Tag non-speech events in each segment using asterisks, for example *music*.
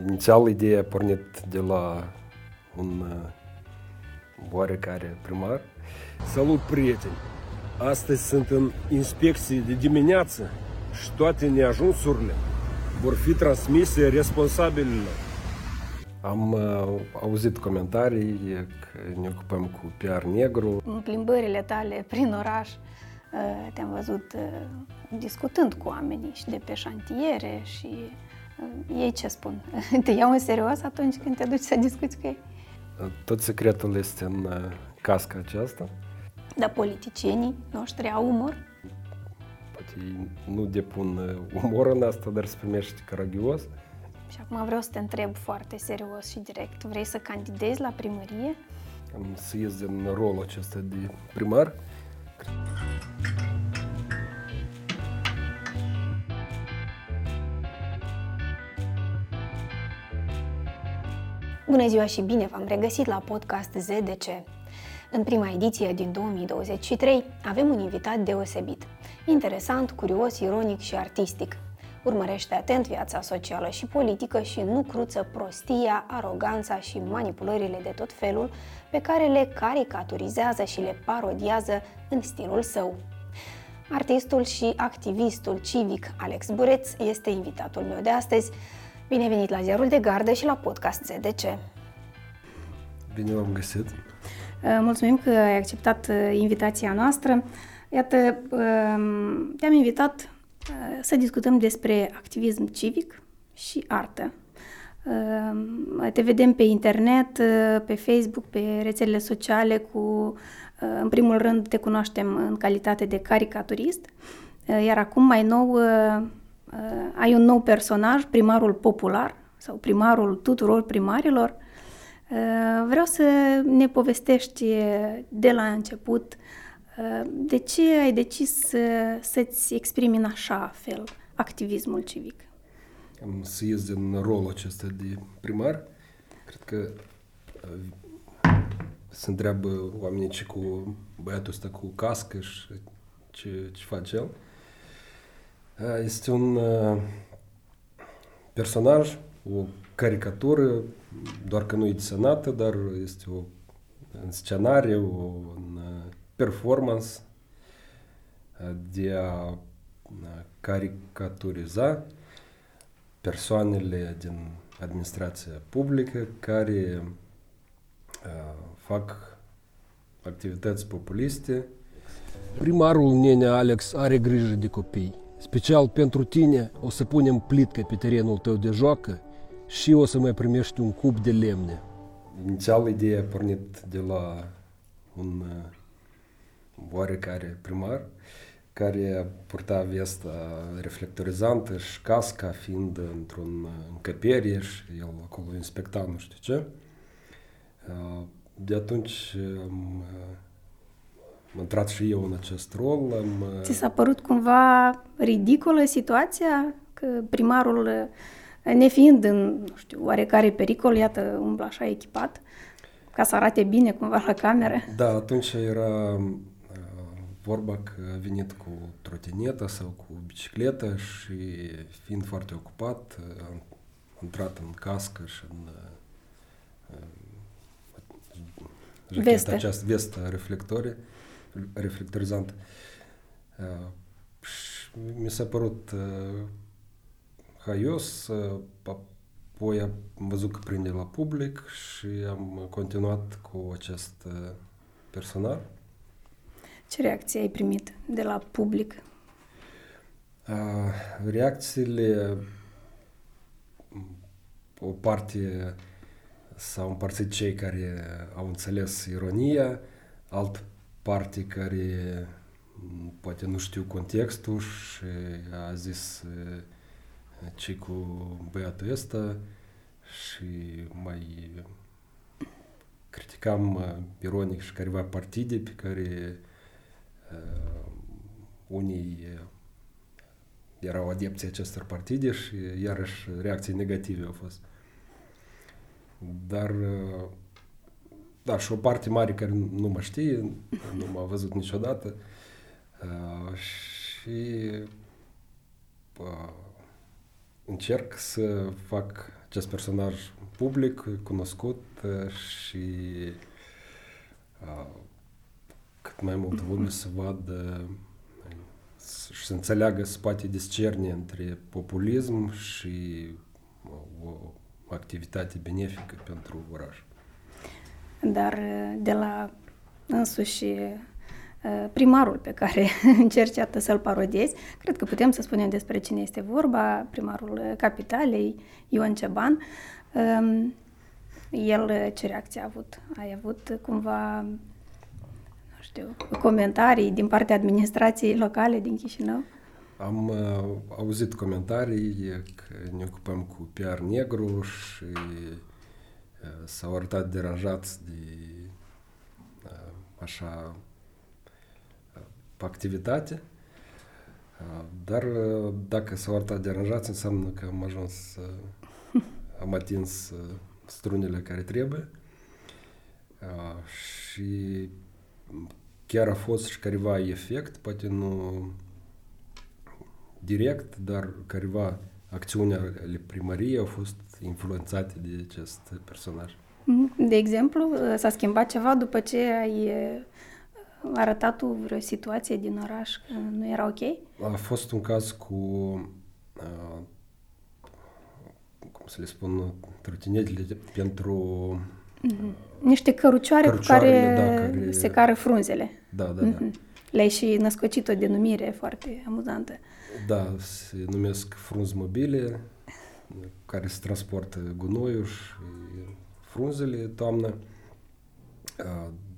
Inițial, ideea a pornit de la un uh, oarecare primar. Salut, prieteni! Astăzi sunt în inspecție de dimineață și toate neajunsurile vor fi transmise responsabililor. Am uh, auzit comentarii că ne ocupăm cu PR negru. În plimbările tale prin oraș uh, te-am văzut uh, discutând cu oamenii și de pe șantiere și uh, ei ce spun? *laughs* Te iau în serios atunci când te duci să discuți cu ei? Tot secretul este în uh, casca aceasta. Dar politicienii noștri au umor? Poate ei nu depun uh, umor în asta, dar se primește caragios. Și acum vreau să te întreb foarte serios și direct. Vrei să candidezi la primărie? Am să ies din rolul acesta de primar. Bună ziua și bine v-am regăsit la podcast ZDC. În prima ediție din 2023 avem un invitat deosebit. Interesant, curios, ironic și artistic. Urmărește atent viața socială și politică și nu cruță prostia, aroganța și manipulările de tot felul pe care le caricaturizează și le parodiază în stilul său. Artistul și activistul civic Alex Bureț este invitatul meu de astăzi. Bine venit la Ziarul de Gardă și la podcast ZDC. Bine v-am găsit. Uh, Mulțumim că ai acceptat uh, invitația noastră. Iată, um, te-am invitat uh, să discutăm despre activism civic și artă. Um, Te vedem pe internet, pe Facebook, pe rețelele sociale cu, în primul rând, te cunoaștem în calitate de caricaturist, iar acum mai nou ai un nou personaj, primarul popular sau primarul tuturor primarilor, Uh, Vreau să ne povestești de la început uh, de ce ai decis să, să-ți exprimi în așa fel activismul civic. Am să ies din rolul acesta de primar. Cred că uh, se întreabă oamenii ce cu băiatul ăsta cu cască și ce, ce face el. Uh, Este un uh, personaj, o caricatură, doar că nu e desenată, dar este o în scenariu, un uh, performance uh, de a uh, caricaturiza persoanele din administrația publică care uh, fac activități populiste. Primarul Nenea Alex are grijă de copii. Special pentru tine o să punem plitcă pe terenul tău de joacă și o să mai primești un cub de lemne. Inițial, ideea a pornit de la un uh, oarecare primar care purta vesta reflectorizantă și casca fiind într-un uh, încăpere și el acolo inspecta nu știu ce. Uh, De atunci am, uh, am intrat și eu în acest rol. Am, uh, Ți s-a părut cumva ridicolă situația că primarul, uh, nefiind în, nu știu, oarecare pericol, iată, umblă așa echipat, ca să arate bine cumva la cameră? Da, atunci era uh, vorba că a venit cu trotinetă sau cu bicicletă și fiind foarte ocupat, uh, a intrat în cască și în uh, jacheta Vestă. această vestă reflectorie, reflectorizantă. Uh, și mi s-a părut uh, haios, uh, apoi am văzut că prinde la public și am continuat cu acest uh, personal. Ce reacție ai primit de la public? Uh, reacțiile, o parte s-au împărțit cei care au înțeles ironia, alt parte care m, poate nu știu contextul și a zis uh, ce cu băiatul ăsta și mai criticam uh, ironic și careva partide pe care uh, unii uh, erau adepții acestor partide și iarăși reacții negative au fost. Dar, uh, da, și o parte mare care nu mă știe, nu m-a văzut niciodată uh, și uh, încerc să fac acest personaj public, cunoscut și cât mai multă lume *laughs* să vadă și să înțeleagă, să poate discerne între populism și o activitate benefică pentru oraș. Dar de la însuși primarul pe care *laughs* încerci atât să-l parodiezi, cred că putem să spunem despre cine este vorba, primarul capitalei, Ion Ceban. El ce reacție a avut? Ai avut cumva, nu știu, comentarii din partea administrației locale din Chișinău? Am uh, auzit comentarii că ne ocupăm cu PR negru și uh, s-au arătat deranjați de uh, așa activitate. Dar dacă s-au arătat deranjați, înseamnă că am ajuns, am atins strunile care trebuie. Și chiar a fost și careva efect, poate nu direct, dar careva acțiuni ale primăriei au fost influențate de acest personaj. Mm-hmm. De exemplu, s-a schimbat ceva după ce ai arătat tu vreo situație din oraș că nu era ok? A fost un caz cu, uh, cum să le spun, trotinetele pentru... Mm-hmm. Niște cărucioare cu care, da, care se cară frunzele. Da, da, mm-hmm. da. Le-ai și născocit o denumire foarte amuzantă. Da, se numesc frunzi mobile, care se transportă gunoiul și frunzele toamnă.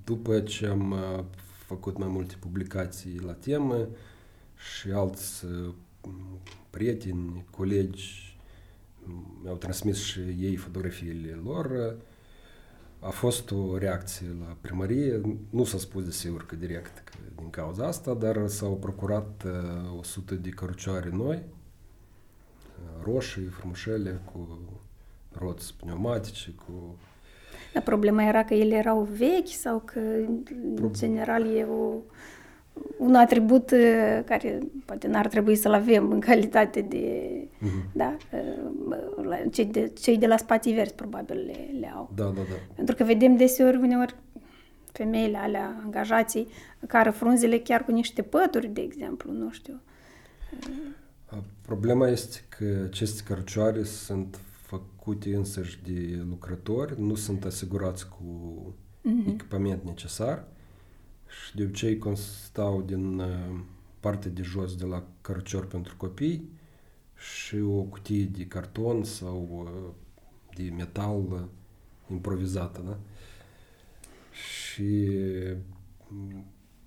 După ce am făcut mai multe publicații la temă și alți prieteni, colegi mi-au transmis și ei fotografiile lor, a fost o reacție la primărie, nu s-a spus de sigur că direct că din cauza asta, dar s-au procurat uh, 100 de cărucioare noi, uh, roșii, frumușele, cu roți pneumatice, cu... Dar problema era că ele erau vechi sau că, în general, e o un atribut uh, care poate n-ar trebui să-l avem în calitate de... Uh-huh. Da? Uh, cei de, cei de la spații verzi probabil le, le au. Da, da, da. Pentru că vedem deseori uneori femeile alea, angajații, care frunzele chiar cu niște pături, de exemplu, nu știu. Problema este că aceste cărcioare sunt făcute însăși de lucrători, nu sunt asigurați cu uh-huh. echipament necesar și de obicei constau din uh, partea de jos de la cărcior pentru copii și o cutie de carton sau uh, de metal uh, improvizată, da? Și mm,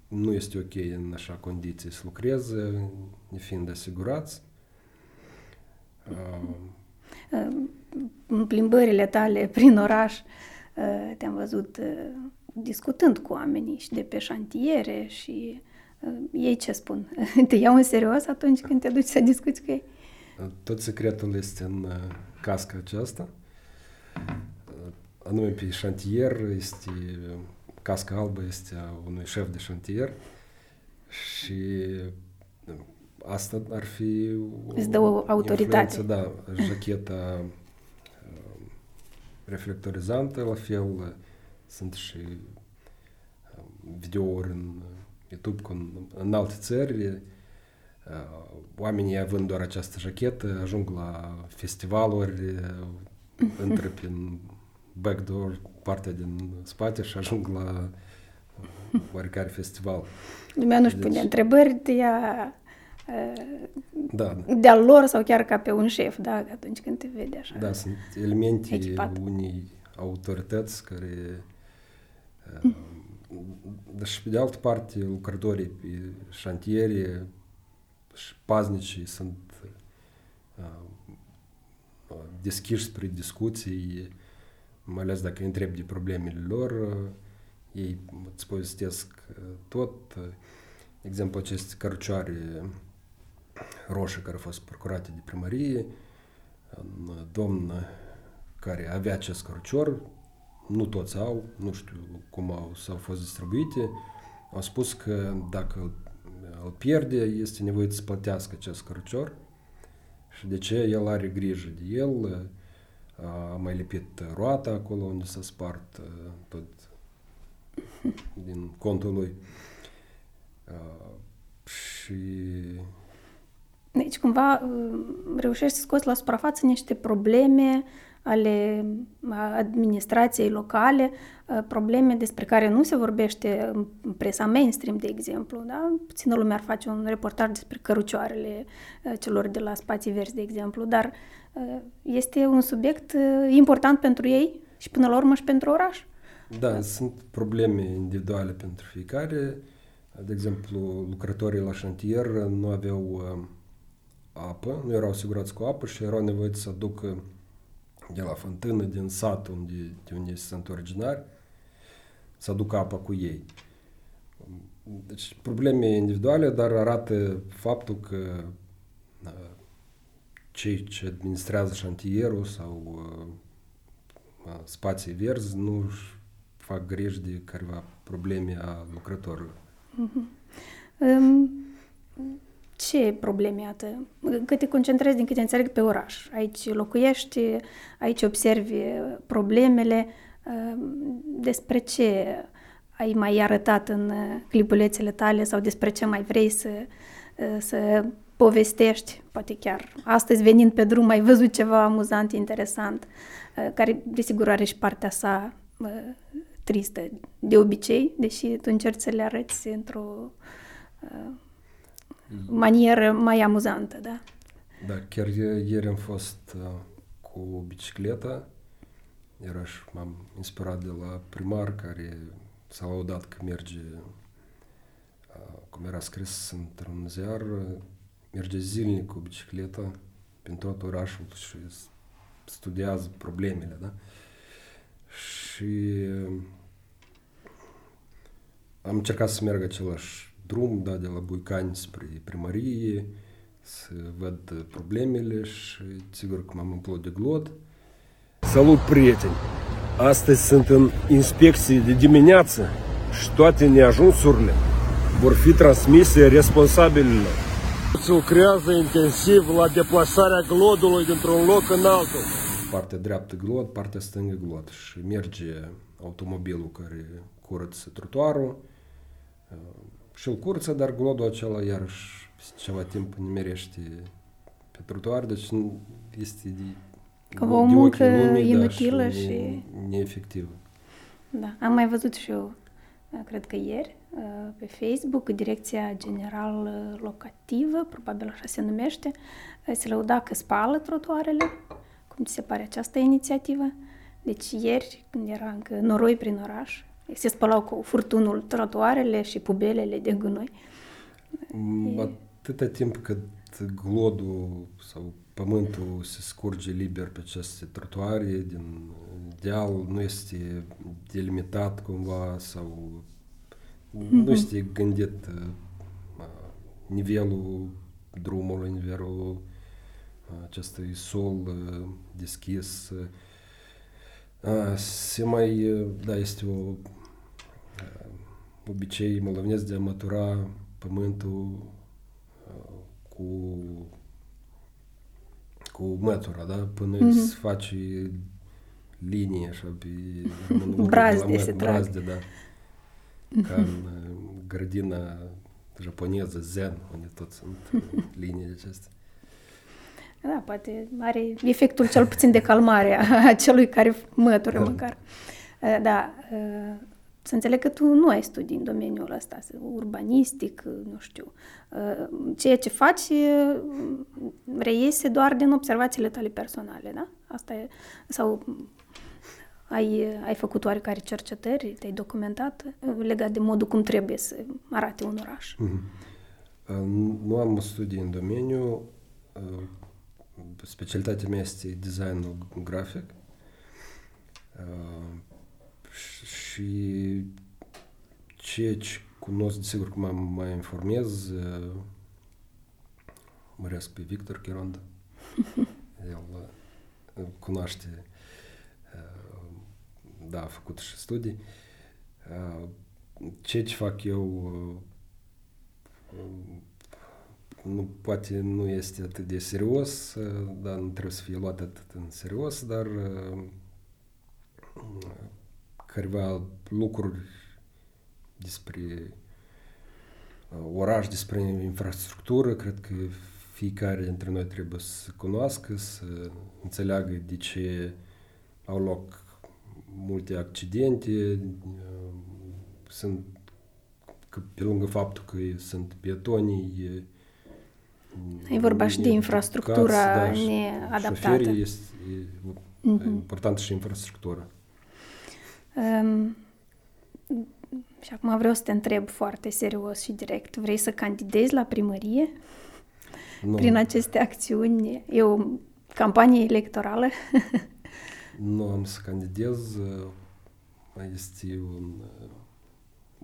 nu este ok în așa condiții să lucreze, nefiind asigurați. În plimbările tale prin oraș te-am văzut discutând cu oamenii și de pe șantiere și uh, ei ce spun? te iau în serios atunci când te duci să discuți cu ei? Tot secretul este în uh, casca aceasta. Uh, anume pe șantier este, casca albă este a unui șef de șantier și uh, asta ar fi Îți dă o autoritate. Da, jacheta uh, reflectorizantă, la fel sunt și videouri în YouTube în, în alte țări. Oamenii având doar această jachetă ajung la festivaluri, *laughs* intră prin backdoor, partea din spate și ajung la oarecare festival. Lumea nu-și deci... pune întrebări de a da. de-al lor sau chiar ca pe un șef, da, atunci când te vede așa. Da, sunt elemente echipat. unii autorități care dar și pe de altă parte, lucrătorii pe șantiere și paznicii sunt deschiși spre discuții, mai ales dacă îi întreb de problemele lor, ei îți povestesc tot. De exemplu, aceste cărucioare roșii care au fost procurate de primărie, un domn care avea acest cărucior, nu toți au, nu știu cum au, s-au fost distribuite, au spus că dacă îl pierde, este nevoit să plătească acest cărcior și de ce el are grijă de el, Am mai lipit roata acolo unde s-a spart tot din contul lui. Și deci, cumva, reușești să scoți la suprafață niște probleme ale administrației locale, probleme despre care nu se vorbește în presa mainstream, de exemplu. Da? Puțină lume ar face un reportaj despre cărucioarele celor de la spații verzi, de exemplu, dar este un subiect important pentru ei și până la urmă și pentru oraș. Da, da. sunt probleme individuale pentru fiecare. De exemplu, lucrătorii la șantier nu aveau apă, nu erau asigurați cu apă și erau nevoiți să aducă de la fântână, din sat unde, de unde sunt originari, să aducă apa cu ei. Deci probleme individuale, dar arată faptul că cei ce administrează șantierul sau spații verzi nu își fac griji de careva probleme a lucrătorilor. Uh-huh. Um, ce probleme, iată? Că te concentrezi, din câte înțeleg, pe oraș. Aici locuiești, aici observi problemele. Despre ce ai mai arătat în clipulețele tale sau despre ce mai vrei să, să povestești, poate chiar. Astăzi venind pe drum ai văzut ceva amuzant, interesant, care desigur are și partea sa tristă. De obicei, deși tu încerci să le arăți într-o manieră mai amuzantă, da? Da, chiar ieri am fost uh, cu bicicleta, iarăși m-am inspirat de la primar care s-a laudat că merge, uh, cum era scris într-un ziar, cu bicicleta tot orașul și studiază problemele, da? Și am încercat să merg același drum, da, de la Buicani spre primărie, să văd problemele și sigur că m-am umplut de glod. Salut, prieteni! Astăzi sunt în inspecții de dimineață și toate neajunsurile vor fi transmise responsabililor. Se lucrează intensiv la deplasarea glodului dintr-un loc în altul. Partea dreaptă glod, partea stângă glod și merge automobilul care curăță trotuarul, și îl curță, dar glodul acela iarăși ceva timp nimerește pe trotuar, deci este de, Ca o muncă lumii, inutilă da, și, și... neefectivă. Da, am mai văzut și eu, cred că ieri, pe Facebook, Direcția General Locativă, probabil așa se numește, se lăuda că spală trotuarele. Cum ți se pare această inițiativă? Deci ieri, când era încă noroi prin oraș, se spălau cu furtunul trotuarele și pubelele de gunoi. Mm, atâta timp cât glodul sau pământul se scurge liber pe aceste trotuare din deal, nu este delimitat cumva sau mm-hmm. nu este gândit uh, nivelul drumului, nivelul uh, acestui sol uh, deschis. Uh, se mai, uh, da, este o obicei moldovenesc de a mătura pământul cu cu mătura, da? Până mm-hmm. se face linie așa pe *laughs* brazde se brazde, da. Ca în grădina japoneză Zen, unde tot sunt *laughs* linii acestea. Da, poate are efectul cel puțin de calmare a *laughs* celui care mătură da. măcar. Da, să înțeleg că tu nu ai studii în domeniul ăsta, urbanistic, nu știu. Ceea ce faci reiese doar din observațiile tale personale, da? Asta e, sau ai, ai făcut oarecare cercetări, te-ai documentat legat de modul cum trebuie să arate un oraș? Mm-hmm. Nu am studii în domeniu. Specialitatea mea este designul grafic și ceea ce cunosc, desigur că mă mai informez, măresc pe Victor Chironda. *laughs* El cunoaște, da, a făcut și studii. Ceea ce fac eu nu, poate nu este atât de serios, dar nu trebuie să fie luat atât în serios, dar careva lucruri despre oraș, despre infrastructură, cred că fiecare dintre noi trebuie să cunoască, să înțeleagă de ce au loc multe accidente, sunt că pe lângă faptul că sunt pietonii E vorba și de infrastructura da, neadaptată. este e, uh-huh. important și infrastructura. Um, și acum vreau să te întreb foarte serios și direct. Vrei să candidezi la primărie? Nu. Prin aceste acțiuni? E o campanie electorală? *laughs* nu am să candidez. Este un,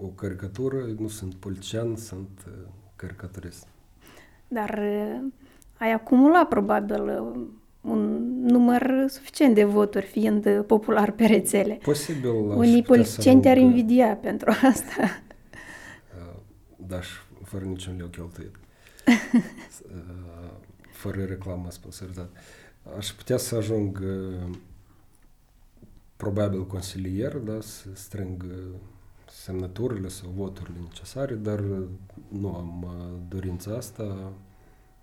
o caricatură. Nu sunt politician, sunt caricaturist. Dar ai acumulat probabil un număr suficient de voturi fiind popular pe rețele. Posibil. Unii politicieni te-ar invidia pentru asta. Da, și fără niciun leu cheltuit. *laughs* fără reclamă sponsorizată. Aș putea să ajung probabil consilier, da, să strâng semnăturile sau voturile necesare, dar nu am dorința asta.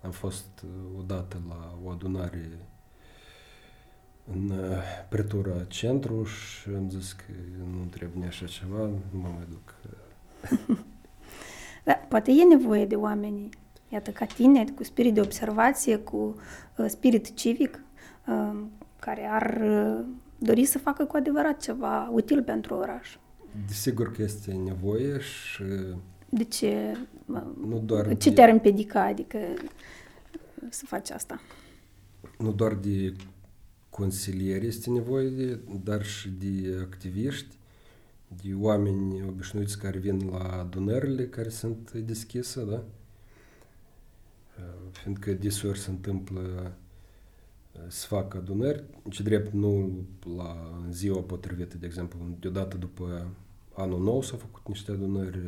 Am fost odată la o adunare în pretura centru și am zis că nu trebuie așa ceva, nu mă mai duc. *laughs* da, poate e nevoie de oameni, iată, ca tine, cu spirit de observație, cu uh, spirit civic, uh, care ar uh, dori să facă cu adevărat ceva util pentru oraș. Desigur că este nevoie și... De ce? Nu doar ce de... te-ar împiedica, adică, să faci asta? Nu doar de consilieri este nevoie, dar și de activiști, de oameni obișnuiți care vin la adunările care sunt deschise, da? Fiindcă deseori se întâmplă să facă adunări, ce drept nu la ziua potrivită, de exemplu, deodată după anul nou s-au făcut niște adunări.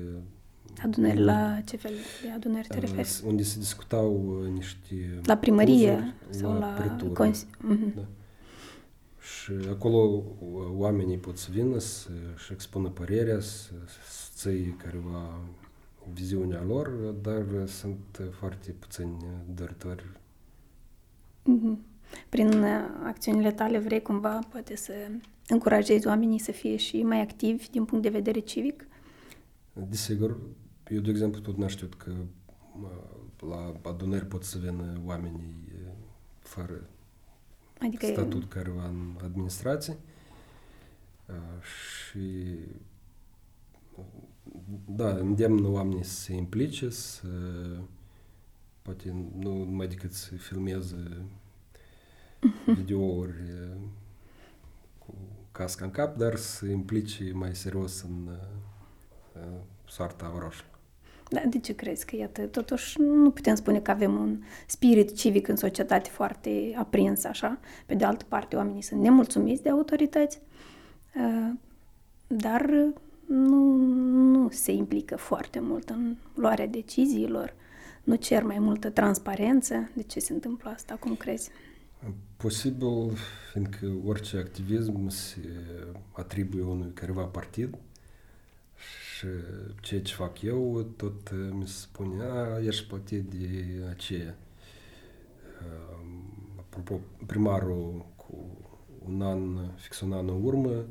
Adunări la ce fel de adunări te referi? Unde se discutau niște... La primărie sau la... la cons- uh-huh. da. Și acolo oamenii pot să vină să-și expună părerea, să ții careva viziunea lor, dar sunt foarte puțini doritori. Mm-hmm. Prin acțiunile tale vrei cumva poate să încurajezi oamenii să fie și mai activi din punct de vedere civic? Desigur. Eu, de exemplu, tot n știut că la adunări pot să vină oamenii fără Adică statut careva în administrație și da, îndemn oamenii să se implice, să poate nu mai decât să filmeze videouri cu casca în cap, dar să implice mai serios în soarta orașului. Da, de ce crezi că, iată, totuși nu putem spune că avem un spirit civic în societate foarte aprins, așa. Pe de altă parte, oamenii sunt nemulțumiți de autorități, uh, dar nu, nu se implică foarte mult în luarea deciziilor, nu cer mai multă transparență. De ce se întâmplă asta? Cum crezi? Posibil, fiindcă orice activism se atribuie unui careva partid, și ceea ce fac eu, tot mi se spune, a, ești plătit de aceea. Apropo, primarul cu un an, fix un an în urmă,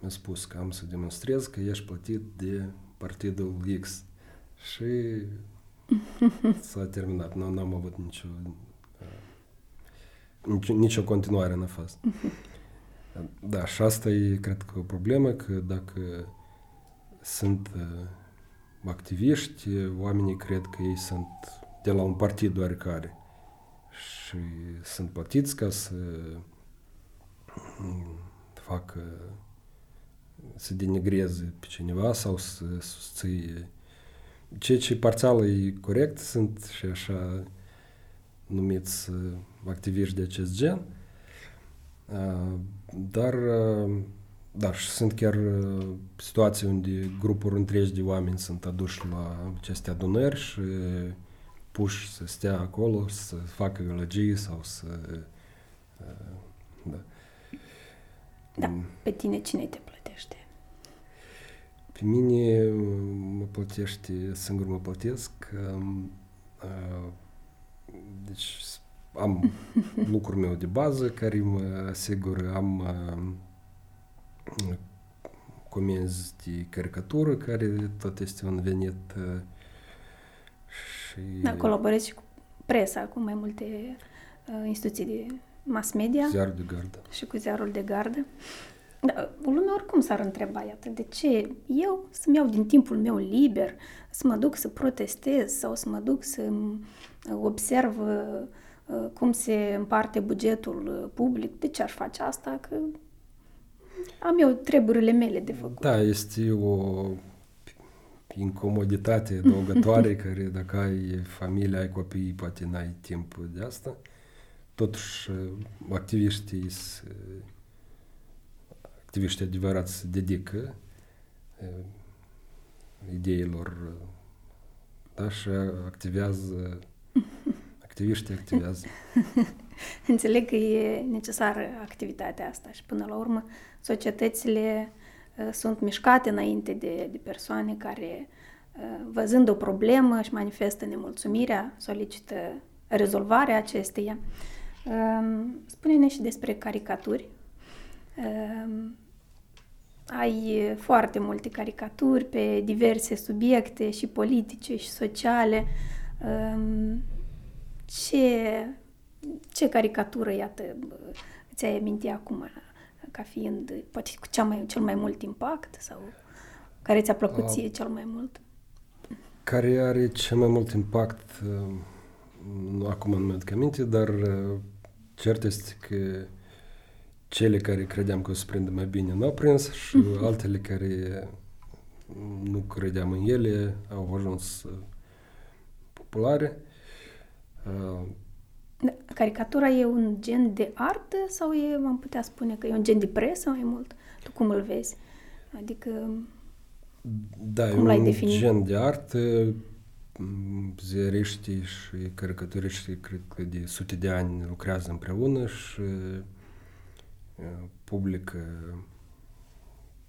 mi-a spus că am să demonstrez că ești plătit de partidul X. Și *laughs* s-a terminat. Nu am avut nicio, nicio, nicio continuare n-a fost. *laughs* Da, și asta e, cred că, o problemă, că dacă sunt uh, activiști, oamenii cred că ei sunt de la un partid oarecare. Și sunt plătiți ca să mm, facă să denigreze pe cineva sau să susții ceea ce parțial e corect, sunt și așa numiți uh, activiști de acest gen, uh, dar da, și sunt chiar uh, situații unde grupuri întregi de oameni sunt aduși la aceste adunări și puși să stea acolo, să facă gălăgii sau să... Uh, da. Da, pe tine cine te plătește? Pe mine mă plătește, singur mă plătesc. Uh, deci am *laughs* lucrul meu de bază care mă asigură, am uh, comenzi de caricatură care tot este un venit uh, și... Da, colaborezi și cu presa, cu mai multe uh, instituții de mass media. Ziarul de gardă. Și cu ziarul de gardă. Da, lumea oricum s-ar întreba, iată, de ce eu să-mi iau din timpul meu liber, să mă duc să protestez sau să mă duc să observ uh, cum se împarte bugetul uh, public. De ce aș face asta? Că am eu treburile mele de făcut. Da, este o incomoditate adăugătoare *laughs* care dacă ai familie, ai copii, poate n-ai timp de asta. Totuși, uh, activiștii, activiștii adevărați se dedică ideilor da, și activează activiștii activează. *laughs* Înțeleg că e necesară activitatea asta și până la urmă societățile uh, sunt mișcate înainte de, de persoane care, uh, văzând o problemă, își manifestă nemulțumirea, solicită rezolvarea acesteia. Uh, spune-ne și despre caricaturi. Uh, ai foarte multe caricaturi pe diverse subiecte și politice și sociale. Uh, ce, ce caricatură, iată, ți-ai aminti acum ca fiind, poate cu cea mai, cel mai mult impact sau care ți-a plăcut ție cel mai mult? Care are cel mai mult impact, nu acum nu mi-aduc aminte, dar cert este că cele care credeam că o să prindă mai bine n-au prins și altele care nu credeam în ele au ajuns populare. Da, caricatura e un gen de artă sau e, am putea spune că e un gen de presă mai mult? Tu cum îl vezi? Adică da, cum e un definit? gen de artă. Ziariștii și caricaturiștii cred că de sute de ani lucrează împreună și publică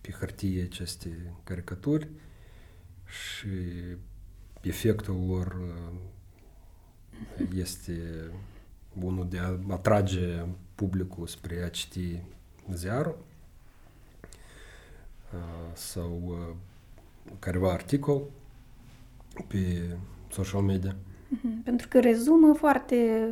pe hârtie aceste caricaturi și efectul lor este unul de a atrage publicul spre a citi ziarul sau careva articol pe social media. Pentru că rezumă foarte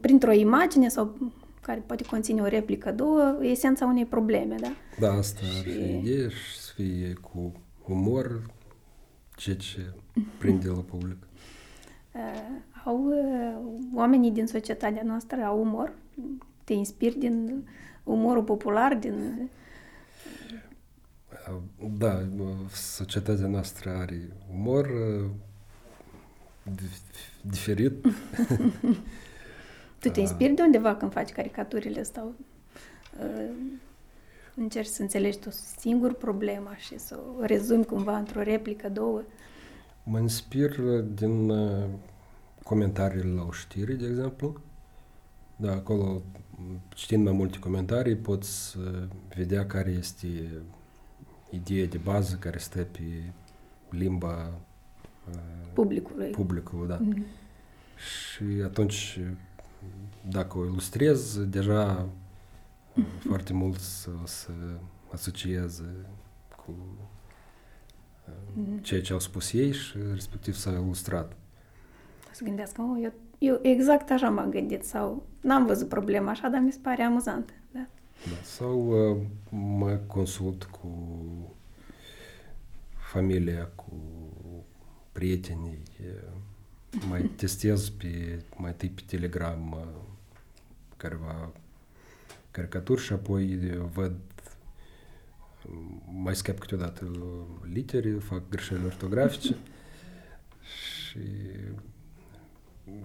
printr-o imagine sau care poate conține o replică, două, esența unei probleme, da? Da, asta și... ar fi ideea și să fie cu umor, ceea ce *laughs* prinde la public. Uh, au uh, oamenii din societatea noastră au umor? Te inspiri din umorul popular, din... Uh, da, societatea noastră are umor diferit. *laughs* tu te inspiri de undeva când faci caricaturile sau încerci să înțelegi tu singur problema și să o rezumi cumva într-o replică, două? Mă inspir din uh, comentariile la o știre, de exemplu. Da, acolo, citind mai multe comentarii, poți vedea care este ideea de bază care stă pe limba uh, publicului. publicului da. Mm-hmm. Și atunci, dacă o ilustrez, deja mm-hmm. *laughs* foarte mult să, să asocieze cu ceea ce au spus ei și respectiv s-a ilustrat. Să gândească, oh, eu, eu exact așa m-am gândit sau n-am văzut problema așa, dar mi se pare amuzant. Da. Da, sau uh, mă consult cu familia, cu prietenii, mai *laughs* testez pe, mai întâi pe Telegram uh, careva caricaturi și apoi văd mai scap câteodată litere, fac greșeli ortografice *laughs* și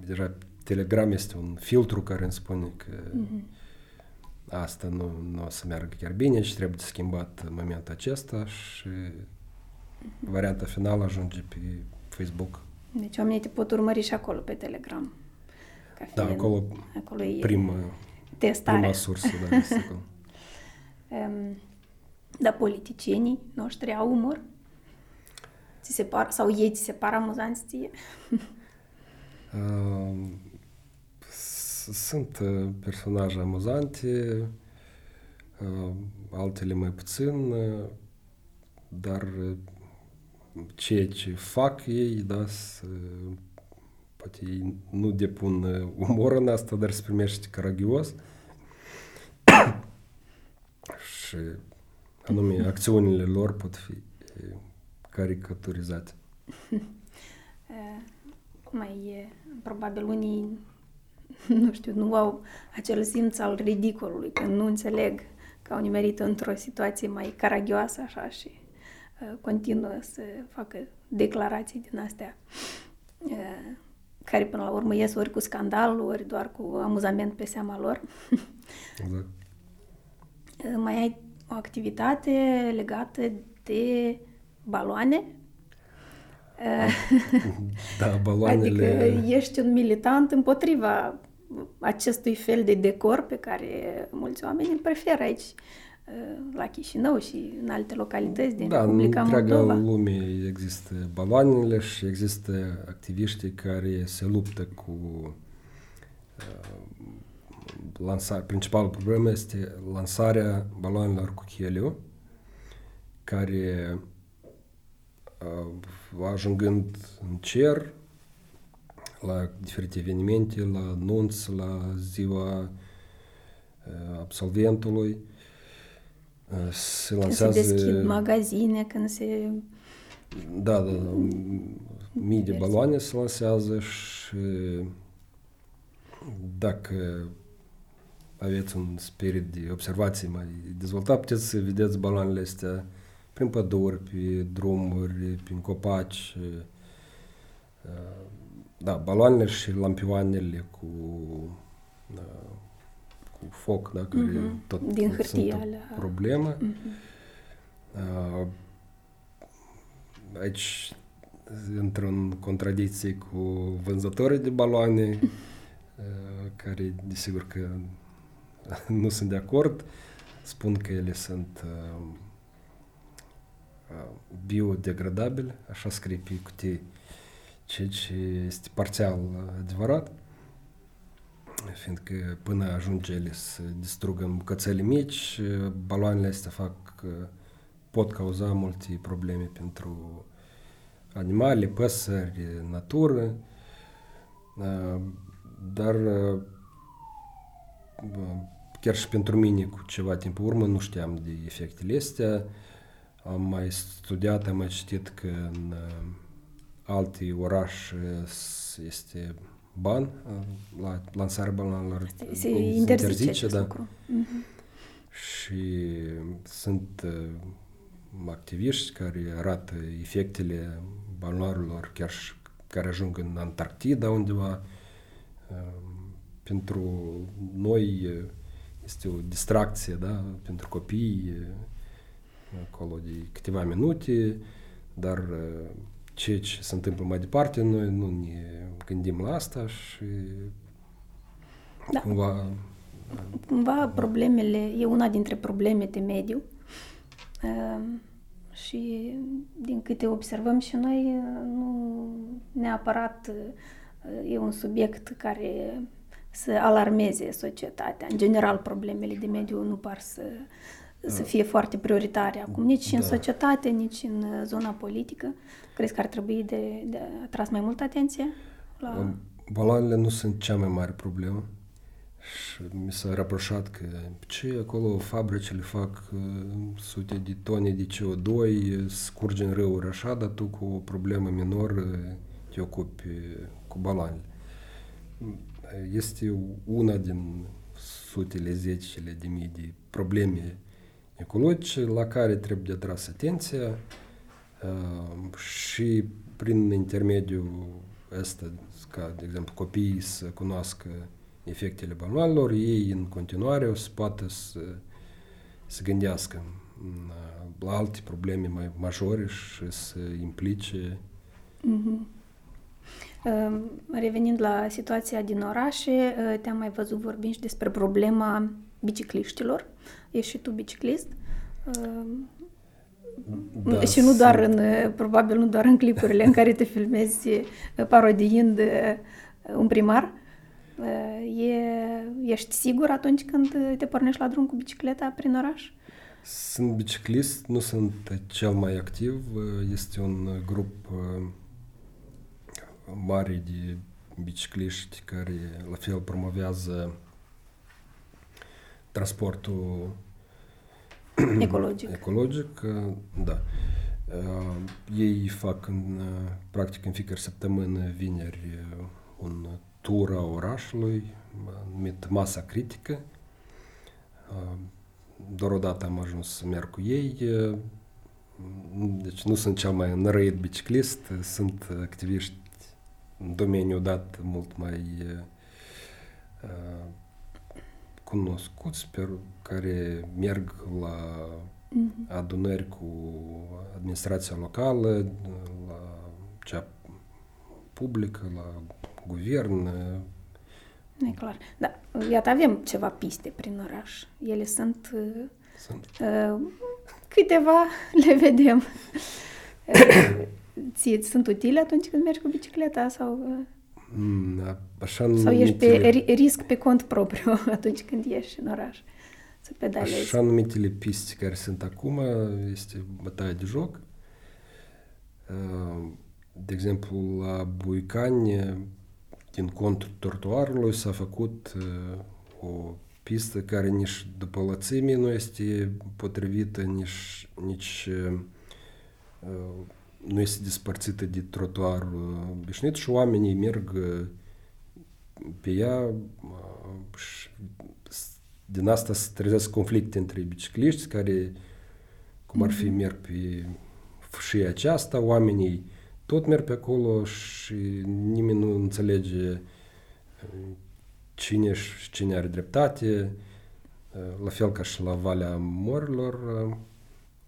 deja Telegram este un filtru care îmi spune că mm-hmm. asta nu, nu o să meargă chiar bine și trebuie schimbat în momentul acesta și mm-hmm. varianta finală ajunge pe Facebook Deci oamenii te pot urmări și acolo pe Telegram. Ca da, acolo, acolo e prima, testare. prima sursă, da, este acolo. um, dar politicienii noștri au umor? Ți se par, sau ei ți se par amuzanți ție? *laughs* uh, sunt uh, personaje amuzante, uh, altele mai puțin, uh, dar ceea ce fac ei, da, să, poate ei nu depun umor în asta, dar se primește caragios. *coughs* și anume acțiunile lor pot fi caricaturizate. *laughs* Mai e, probabil unii, *laughs* nu știu, nu au acel simț al ridicolului, că nu înțeleg că au nimerit într-o situație mai caragioasă așa și uh, continuă să facă declarații din astea uh, care până la urmă ies ori cu scandal, ori doar cu amuzament pe seama lor. *laughs* Exact. Uh, mai ai o activitate legată de baloane. Da, baloanele... Adică ești un militant împotriva acestui fel de decor pe care mulți oameni îl preferă aici la Chișinău și în alte localități din da, Republica Moldova. Da, în întreaga lume există baloanele și există activiști care se luptă cu uh, lansarea, principalul problemă este lansarea baloanelor cu heliu, care uh, ajungând în cer la diferite evenimente, la nunț, la ziua uh, absolventului, uh, se lansează... Când se deschid magazine, când se... Da, da, da. Mii de baloane se lansează și dacă aveți un spirit de observație mai dezvoltat, puteți să vedeți baloanele astea prin păduri, pe drumuri, prin copaci. Da, baloanele și lampioanele cu, da, cu foc, da, care uh-huh. tot Din hârtie sunt o problemă. Uh-huh. Aici intră în contradicție cu vânzătorii de baloane, *laughs* care, desigur că *laughs* nu sunt de acord, spun că ele sunt uh, uh, biodegradabile, așa scrie pe cutii, ceea ce este parțial adevărat, fiindcă până ajunge ele să distrugă bucățele mici, baloanele astea fac, pot cauza multe probleme pentru animale, păsări, natură, uh, dar chiar și pentru mine cu ceva timp urmă nu știam de efectele astea. Am mai studiat, am mai citit că în uh, alte orașe este ban uh, la lansarea bananelor. Se, se interzice, interzice da. lucru. Uh-huh. Și sunt uh, activiști care arată efectele bananurilor chiar și care ajung în Antarctida undeva. Uh, pentru noi uh, este o distracție, da, pentru copii, acolo de câteva minute, dar ceea ce se întâmplă mai departe, noi nu ne gândim la asta și da. cumva... Cumva problemele, e una dintre probleme de mediu și din câte observăm și noi, nu neapărat e un subiect care să alarmeze societatea. În general, problemele de mediu nu par să, să fie foarte prioritare acum, nici da. în societate, nici în uh, zona politică. Crezi că ar trebui de, de atras mai multă atenție? La... Baloanele nu sunt cea mai mare problemă. Și mi s-a reproșat că ce acolo fabricile fac uh, sute de tone de CO2, scurge în râuri așa, dar tu cu o problemă minoră te ocupi cu baloanele este una din sutele, zecile de mii de probleme ecologice la care trebuie de atras atenția uh, și prin intermediul ăsta, ca de exemplu copiii să cunoască efectele banalelor, ei în continuare o să poată să să gândească la alte probleme mai majore și să implice. Mm-hmm. Revenind la situația din orașe, te-am mai văzut vorbind și despre problema bicicliștilor. Ești și tu biciclist. Da, și nu doar în, probabil nu doar în clipurile în care te filmezi parodiind un primar. E, ești sigur atunci când te pornești la drum cu bicicleta prin oraș? Sunt biciclist, nu sunt cel mai activ. Este un grup mare de bicicliști care la fel promovează transportul ecologic. ecologic, da. Ei fac în, practic în fiecare săptămână, vineri, un tur a orașului, numit Masa Critică. Doar odată am ajuns să merg cu ei. Deci nu sunt cel mai înrăit biciclist, sunt activiști în domeniul dat mult mai uh, cunoscuți, pe care merg la mm-hmm. adunări cu administrația locală, la cea publică, la guvern. E clar. Da, iată, avem ceva piste prin oraș. Ele sunt... Sunt. Uh, câteva *laughs* le vedem. *coughs* Ție sunt utile atunci când mergi cu bicicleta sau... Mm, așa sau ești pe risc pe cont propriu *laughs* atunci când ieși în oraș să pedalezi? Așa numitele piste care sunt acum este bătaie de joc. De exemplu, la Buicani, din contul trotuarului s-a făcut o pistă care nici după lățime nu este potrivită, nici, nici nu este despărțită de trotuarul obișnuit și oamenii merg pe ea și din asta se trezesc conflicte între bicicliști care, cum ar fi, merg pe și aceasta, oamenii tot merg pe acolo și nimeni nu înțelege cine și cine are dreptate, la fel ca și la Valea Morilor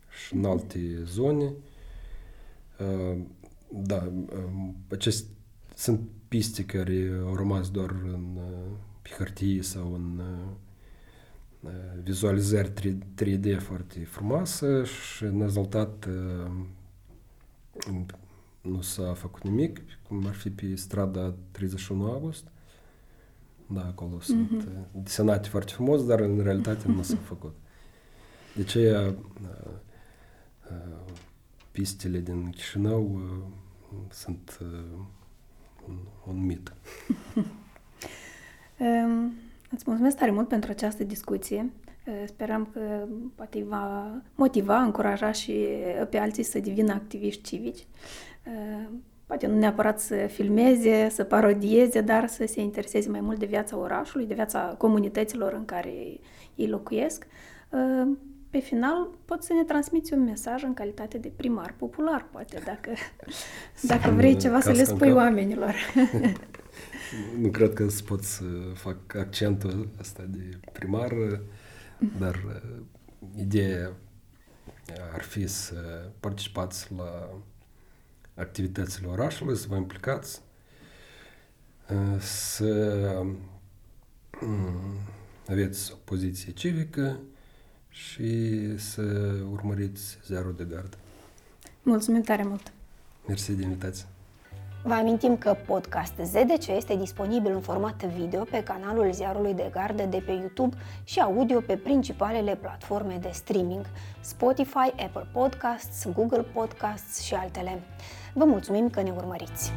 și în alte zone. Da, acest, sunt piste care au rămas doar în, pe hârtie sau în vizualizări 3D foarte frumoase și în rezultat nu s-a făcut nimic, cum ar fi pe strada 31 august. Da, acolo mm-hmm. sunt desenate foarte frumos, dar în realitate nu s-a *laughs* făcut. De aceea uh, uh, pistele din Chișinău uh, sunt uh, un, un mit. um, îți mulțumesc tare mult pentru această discuție. Uh, sperăm că poate va motiva, încuraja și pe alții să devină activiști civici. Uh, poate nu neapărat să filmeze, să parodieze, dar să se intereseze mai mult de viața orașului, de viața comunităților în care ei locuiesc. Uh, pe final poți să ne transmiți un mesaj în calitate de primar popular, poate, dacă, *laughs* dacă vrei ceva să le spui oamenilor. *laughs* nu cred că să pot să fac accentul ăsta de primar, dar uh, ideea ar fi să participați la activitățile orașului, să vă implicați, uh, să um, aveți o poziție civică, și să urmăriți Ziarul de Gardă. Mulțumim tare mult! Mersi de invitație! Vă amintim că podcast ZDC este disponibil în format video pe canalul Ziarului de Gardă de pe YouTube și audio pe principalele platforme de streaming Spotify, Apple Podcasts, Google Podcasts și altele. Vă mulțumim că ne urmăriți!